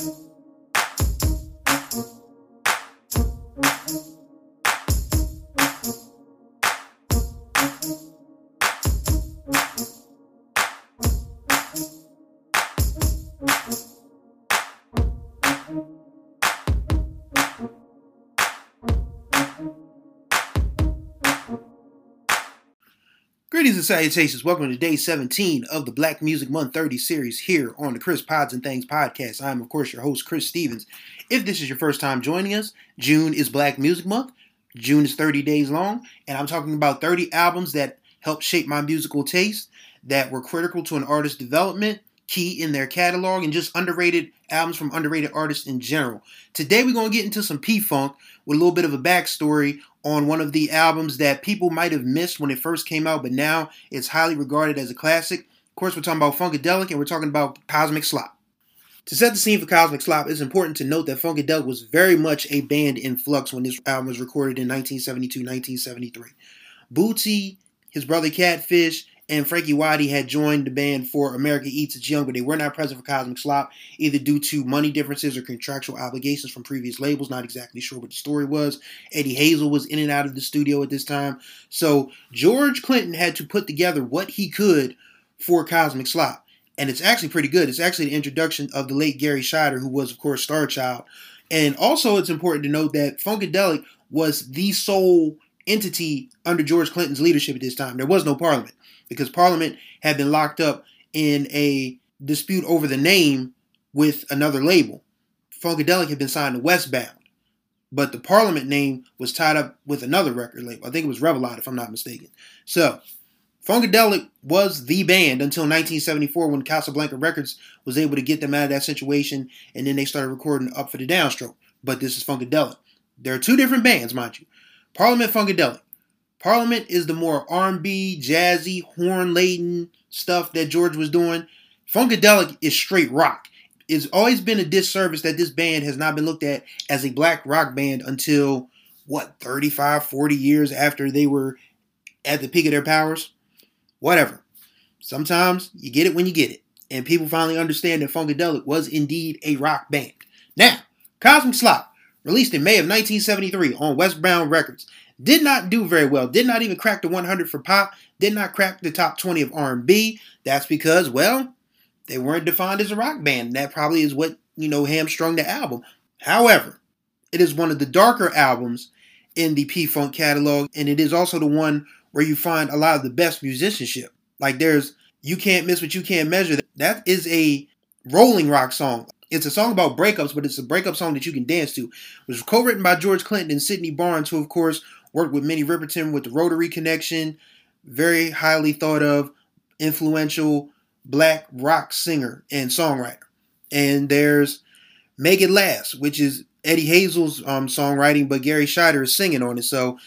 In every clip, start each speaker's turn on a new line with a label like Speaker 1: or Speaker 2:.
Speaker 1: Thank you. Greetings and salutations. Welcome to day 17 of the Black Music Month 30 series here on the Chris Pods and Things podcast. I am, of course, your host, Chris Stevens. If this is your first time joining us, June is Black Music Month. June is 30 days long, and I'm talking about 30 albums that helped shape my musical taste, that were critical to an artist's development, key in their catalog, and just underrated albums from underrated artists in general. Today, we're going to get into some P Funk with a little bit of a backstory on one of the albums that people might have missed when it first came out, but now it's highly regarded as a classic. Of course, we're talking about Funkadelic and we're talking about Cosmic Slop. To set the scene for Cosmic Slop, it's important to note that Funkadelic was very much a band in flux when this album was recorded in 1972 1973. Bootsy, his brother Catfish, and Frankie Waddy had joined the band for America Eats Its Young, but they were not present for Cosmic Slop, either due to money differences or contractual obligations from previous labels. Not exactly sure what the story was. Eddie Hazel was in and out of the studio at this time. So George Clinton had to put together what he could for Cosmic Slop. And it's actually pretty good. It's actually the introduction of the late Gary Shider, who was, of course, Star Child. And also, it's important to note that Funkadelic was the sole entity under George Clinton's leadership at this time. There was no parliament because Parliament had been locked up in a dispute over the name with another label. Funkadelic had been signed to Westbound, but the Parliament name was tied up with another record label. I think it was Revilot, if I'm not mistaken. So, Funkadelic was the band until 1974 when Casablanca Records was able to get them out of that situation, and then they started recording Up for the Downstroke. But this is Funkadelic. There are two different bands, mind you. Parliament Funkadelic. Parliament is the more R&B, jazzy, horn-laden stuff that George was doing. Funkadelic is straight rock. It's always been a disservice that this band has not been looked at as a black rock band until what 35, 40 years after they were at the peak of their powers. Whatever. Sometimes you get it when you get it. And people finally understand that Funkadelic was indeed a rock band. Now, Cosmic Slop, released in May of 1973 on Westbound Records. Did not do very well. Did not even crack the 100 for pop. Did not crack the top 20 of R&B. That's because, well, they weren't defined as a rock band. That probably is what, you know, hamstrung the album. However, it is one of the darker albums in the P-Funk catalog, and it is also the one where you find a lot of the best musicianship. Like there's You Can't Miss What You Can't Measure. That is a rolling rock song. It's a song about breakups, but it's a breakup song that you can dance to. It was co-written by George Clinton and Sidney Barnes, who of course worked with Minnie Riperton with the Rotary Connection, very highly thought of, influential black rock singer and songwriter. And there's Make It Last, which is Eddie Hazel's um, songwriting, but Gary Shider is singing on it. So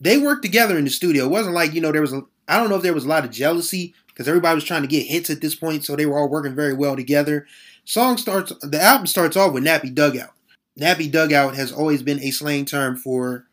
Speaker 1: they worked together in the studio. It wasn't like, you know, there was, a, I don't know if there was a lot of jealousy because everybody was trying to get hits at this point. So they were all working very well together. Song starts, the album starts off with Nappy Dugout. Nappy Dugout has always been a slang term for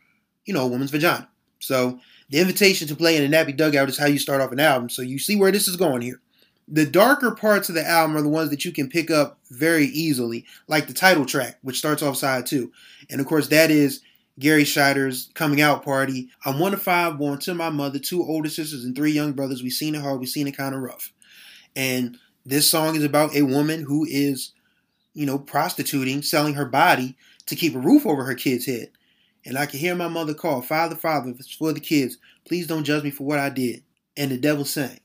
Speaker 1: you know, a woman's vagina. So the invitation to play in a nappy dugout is how you start off an album. So you see where this is going here. The darker parts of the album are the ones that you can pick up very easily, like the title track, which starts off side two. And of course, that is Gary Shider's coming out party. I'm one of five, born to my mother, two older sisters, and three young brothers. We've seen it hard, we've seen it kind of rough. And this song is about a woman who is, you know, prostituting, selling her body to keep a roof over her kid's head. And I can hear my mother call, Father, Father, for the kids, please don't judge me for what I did. And the devil sang,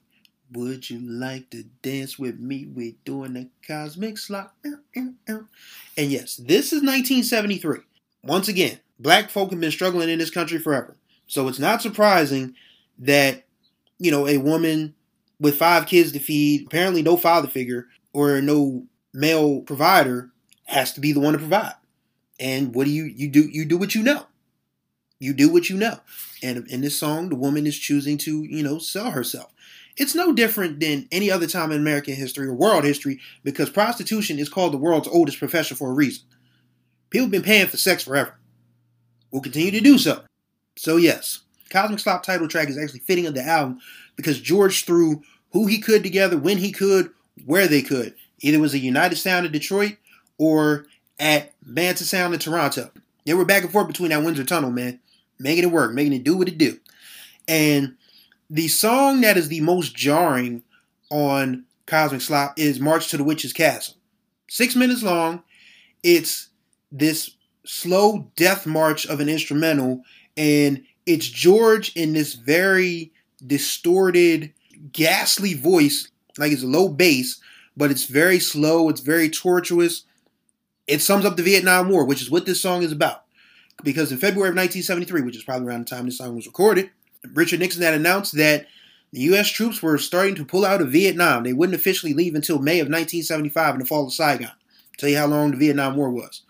Speaker 1: Would you like to dance with me? We're doing the cosmic slop. And yes, this is 1973. Once again, black folk have been struggling in this country forever. So it's not surprising that, you know, a woman with five kids to feed, apparently no father figure or no male provider, has to be the one to provide. And what do you you do? You do what you know. You do what you know. And in this song, the woman is choosing to, you know, sell herself. It's no different than any other time in American history or world history because prostitution is called the world's oldest profession for a reason. People have been paying for sex forever. We'll continue to do so. So, yes, Cosmic Slop title track is actually fitting of the album because George threw who he could together, when he could, where they could. Either it was a United Sound in Detroit or at Bantussound in Toronto. They were back and forth between that Windsor Tunnel, man, making it work, making it do what it do. And the song that is the most jarring on Cosmic Slop is March to the Witch's Castle. Six minutes long. It's this slow death march of an instrumental, and it's George in this very distorted, ghastly voice, like it's a low bass, but it's very slow, it's very tortuous. It sums up the Vietnam War, which is what this song is about. Because in February of 1973, which is probably around the time this song was recorded, Richard Nixon had announced that the U.S. troops were starting to pull out of Vietnam. They wouldn't officially leave until May of 1975 in the fall of Saigon. Tell you how long the Vietnam War was.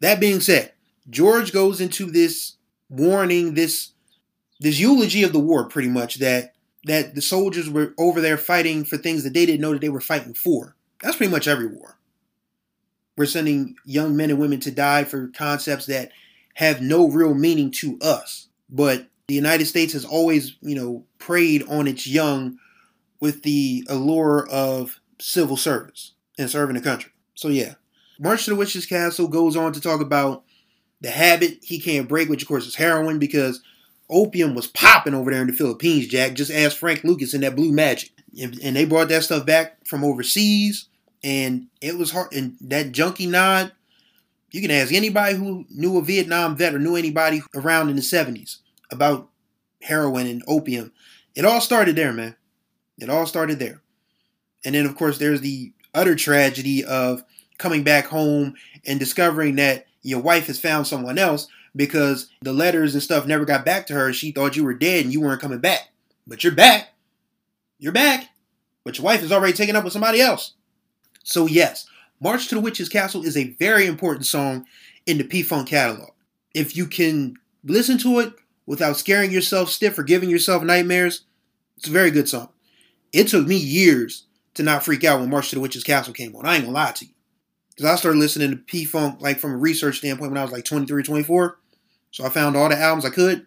Speaker 1: That being said, George goes into this warning, this this eulogy of the war, pretty much that that the soldiers were over there fighting for things that they didn't know that they were fighting for. That's pretty much every war. We're sending young men and women to die for concepts that have no real meaning to us. But the United States has always, you know, preyed on its young with the allure of civil service and serving the country. So yeah, March to the Witch's Castle goes on to talk about the habit he can't break, which of course is heroin, because opium was popping over there in the Philippines, Jack. Just ask Frank Lucas in that Blue Magic. And, and, they brought that stuff back from overseas, and it was hard. And that junkie nod, you can ask anybody who knew a Vietnam vet or knew anybody around in the 70s about heroin and opium. It all started there, man. It all started there. And then, of course, there's the utter tragedy of coming back home and discovering that your wife has found someone else because the letters and stuff never got back to her. She thought you were dead and you weren't coming back. But you're back. You're back. But your wife is already taken up with somebody else. So, yes, March to the Witch's Castle is a very important song in the P Funk catalog. If you can listen to it without scaring yourself stiff or giving yourself nightmares, it's a very good song. It took me years to not freak out when March to the Witch's Castle came on. I ain't gonna lie to you. Because I started listening to P Funk like from a research standpoint when I was like 23, 24. So I found all the albums I could.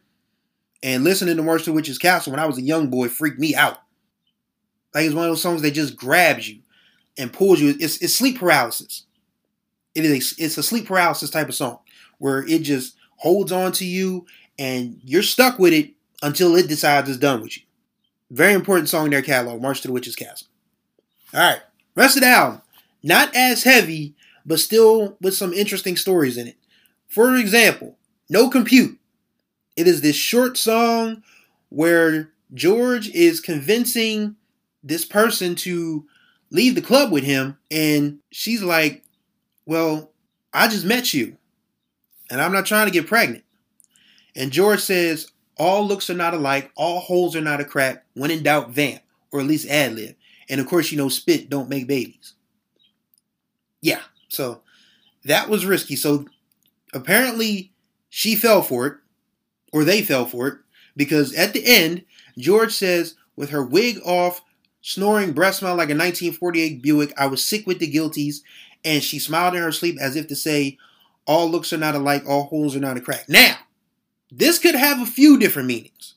Speaker 1: And listening to March to the Witch's Castle when I was a young boy freaked me out. Like it's one of those songs that just grabs you and pulls you. It's, it's sleep paralysis. It is a, it's a sleep paralysis type of song where it just holds on to you and you're stuck with it until it decides it's done with you. Very important song in their catalog, March to the Witch's Castle. All right, rest of the album, not as heavy, but still with some interesting stories in it. For example, No Compute. It is this short song where George is convincing this person to leave the club with him, and she's like, Well, I just met you, and I'm not trying to get pregnant. And George says, all looks are not alike, all holes are not a crack. When in doubt, vamp, or at least ad lib. And of course, you know, spit don't make babies. Yeah, so that was risky. So apparently, she fell for it, or they fell for it, because at the end, George says, with her wig off, snoring, breath smell like a 1948 Buick, I was sick with the guilties, and she smiled in her sleep as if to say, all looks are not alike, all holes are not a crack. Now, this could have a few different meanings.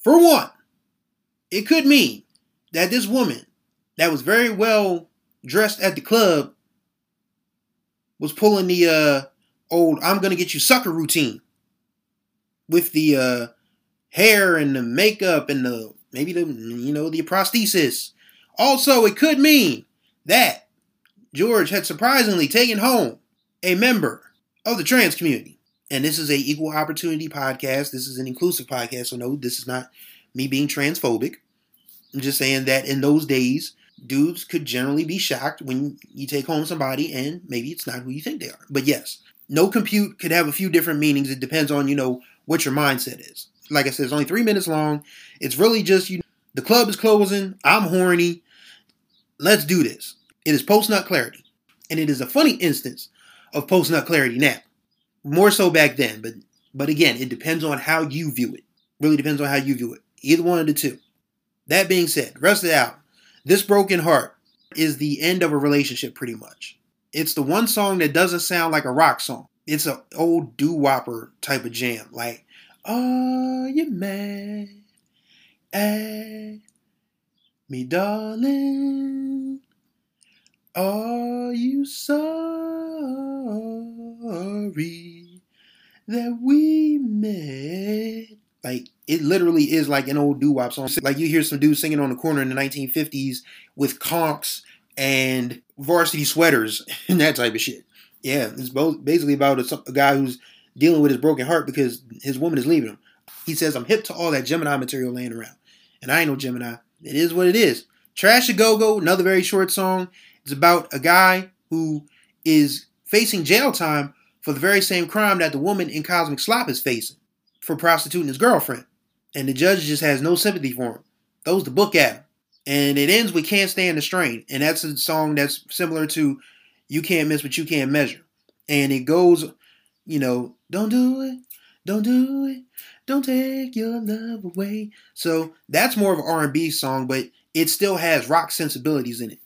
Speaker 1: For one, it could mean that this woman that was very well dressed at the club was pulling the uh, old I'm gonna get you sucker routine with the uh, hair and the makeup and the maybe the you know the prosthesis. Also, it could mean that George had surprisingly taken home a member of the trans community and this is a equal opportunity podcast. This is an inclusive podcast. So no, this is not me being transphobic. I'm just saying that in those days, dudes could generally be shocked when you take home somebody and maybe it's not who you think they are. But yes, no compute could have a few different meanings. It depends on, you know, what your mindset is. Like I said, it's only three minutes long. It's really just you the club is closing. I'm horny. Let's do this. It is post nut clarity. And it is a funny instance of post nut clarity now. More so back then, but but again, it depends on how you view it. Really depends on how you view it. Either one of the two. That being said, rest the album, This Broken Heart is the end of a relationship pretty much. It's the one song that doesn't sound like a rock song. It's an old doo-wopper type of jam. Like, are you mad at me, darling? Are you sorry that we met? Like it literally is like an old doo wop song. Like you hear some dudes singing on the corner in the 1950s with conchs and varsity sweaters and that type of shit. Yeah, it's both basically about a, a guy who's dealing with his broken heart because his woman is leaving him. He says, "I'm hip to all that Gemini material laying around, and I ain't no Gemini. It is what it is." Trash a Go Go, another very short song. It's about a guy who is facing jail time for the very same crime that the woman in Cosmic Slop is facing for prostituting his girlfriend. And the judge just has no sympathy for him. Throws the book at him. And it ends with Can't Stand the Strain. And that's a song that's similar to You Can't Miss What You Can't Measure. And it goes, you know, don't do it, don't do it, don't take your love away. So that's more of an R&B song, but it still has rock sensibilities in it.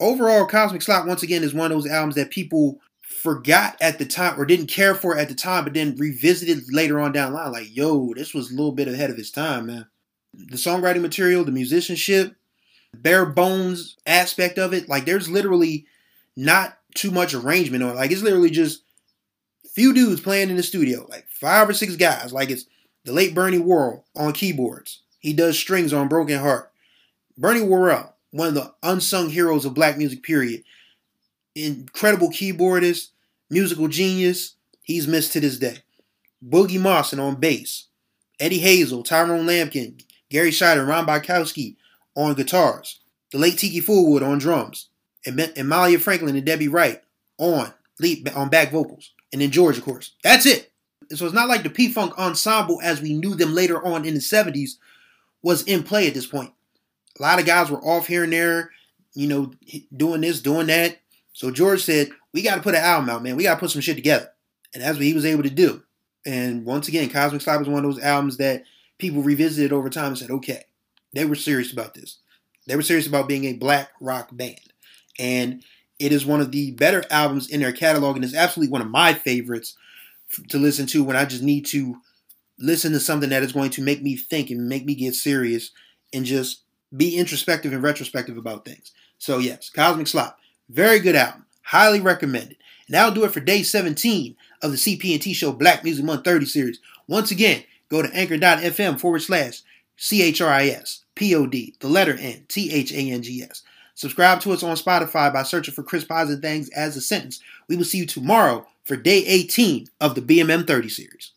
Speaker 1: Overall, Cosmic Slop once again, is one of those albums that people forgot at the time or didn't care for at the time, but then revisited later on down the line. Like, yo, this was a little bit ahead of its time, man. The songwriting material, the musicianship, bare bones aspect of it, like there's literally not too much arrangement on it. Like it's literally just few dudes playing in the studio, like five or six guys. Like it's the late Bernie Worrell on keyboards. He does strings on Broken Heart. Bernie Worrell, one of the unsung heroes of black music, period. Incredible keyboardist, musical genius, he's missed to this day. Boogie Mosson on bass, Eddie Hazel, Tyrone Lampkin, Gary Shider, Ron Bykowski on guitars, the late Tiki Fulwood on drums, and Amalia Franklin and Debbie Wright on lead on back vocals, and then George, of course. That's it. So it's not like the P Funk ensemble as we knew them later on in the 70s was in play at this point. A lot of guys were off here and there, you know, doing this, doing that. So George said, we got to put an album out, man. We got to put some shit together. And that's what he was able to do. And once again, Cosmic Slop is one of those albums that people revisited over time and said, okay, they were serious about this. They were serious about being a black rock band. And it is one of the better albums in their catalog, and it's absolutely one of my favorites to listen to when I just need to listen to something that is going to make me think and make me get serious and just be introspective and retrospective about things. So, yes, Cosmic Slop, very good album. Highly recommended. And that'll do it for day 17 of the CP&T Show Black Music Month 30 series. Once again, go to anchor.fm forward slash C-H-R-I-S P-O-D, the letter N, T-H-A-N-G-S. Subscribe to us on Spotify by searching for Chris and Things as a sentence. We will see you tomorrow for day 18 of the BMM 30 series.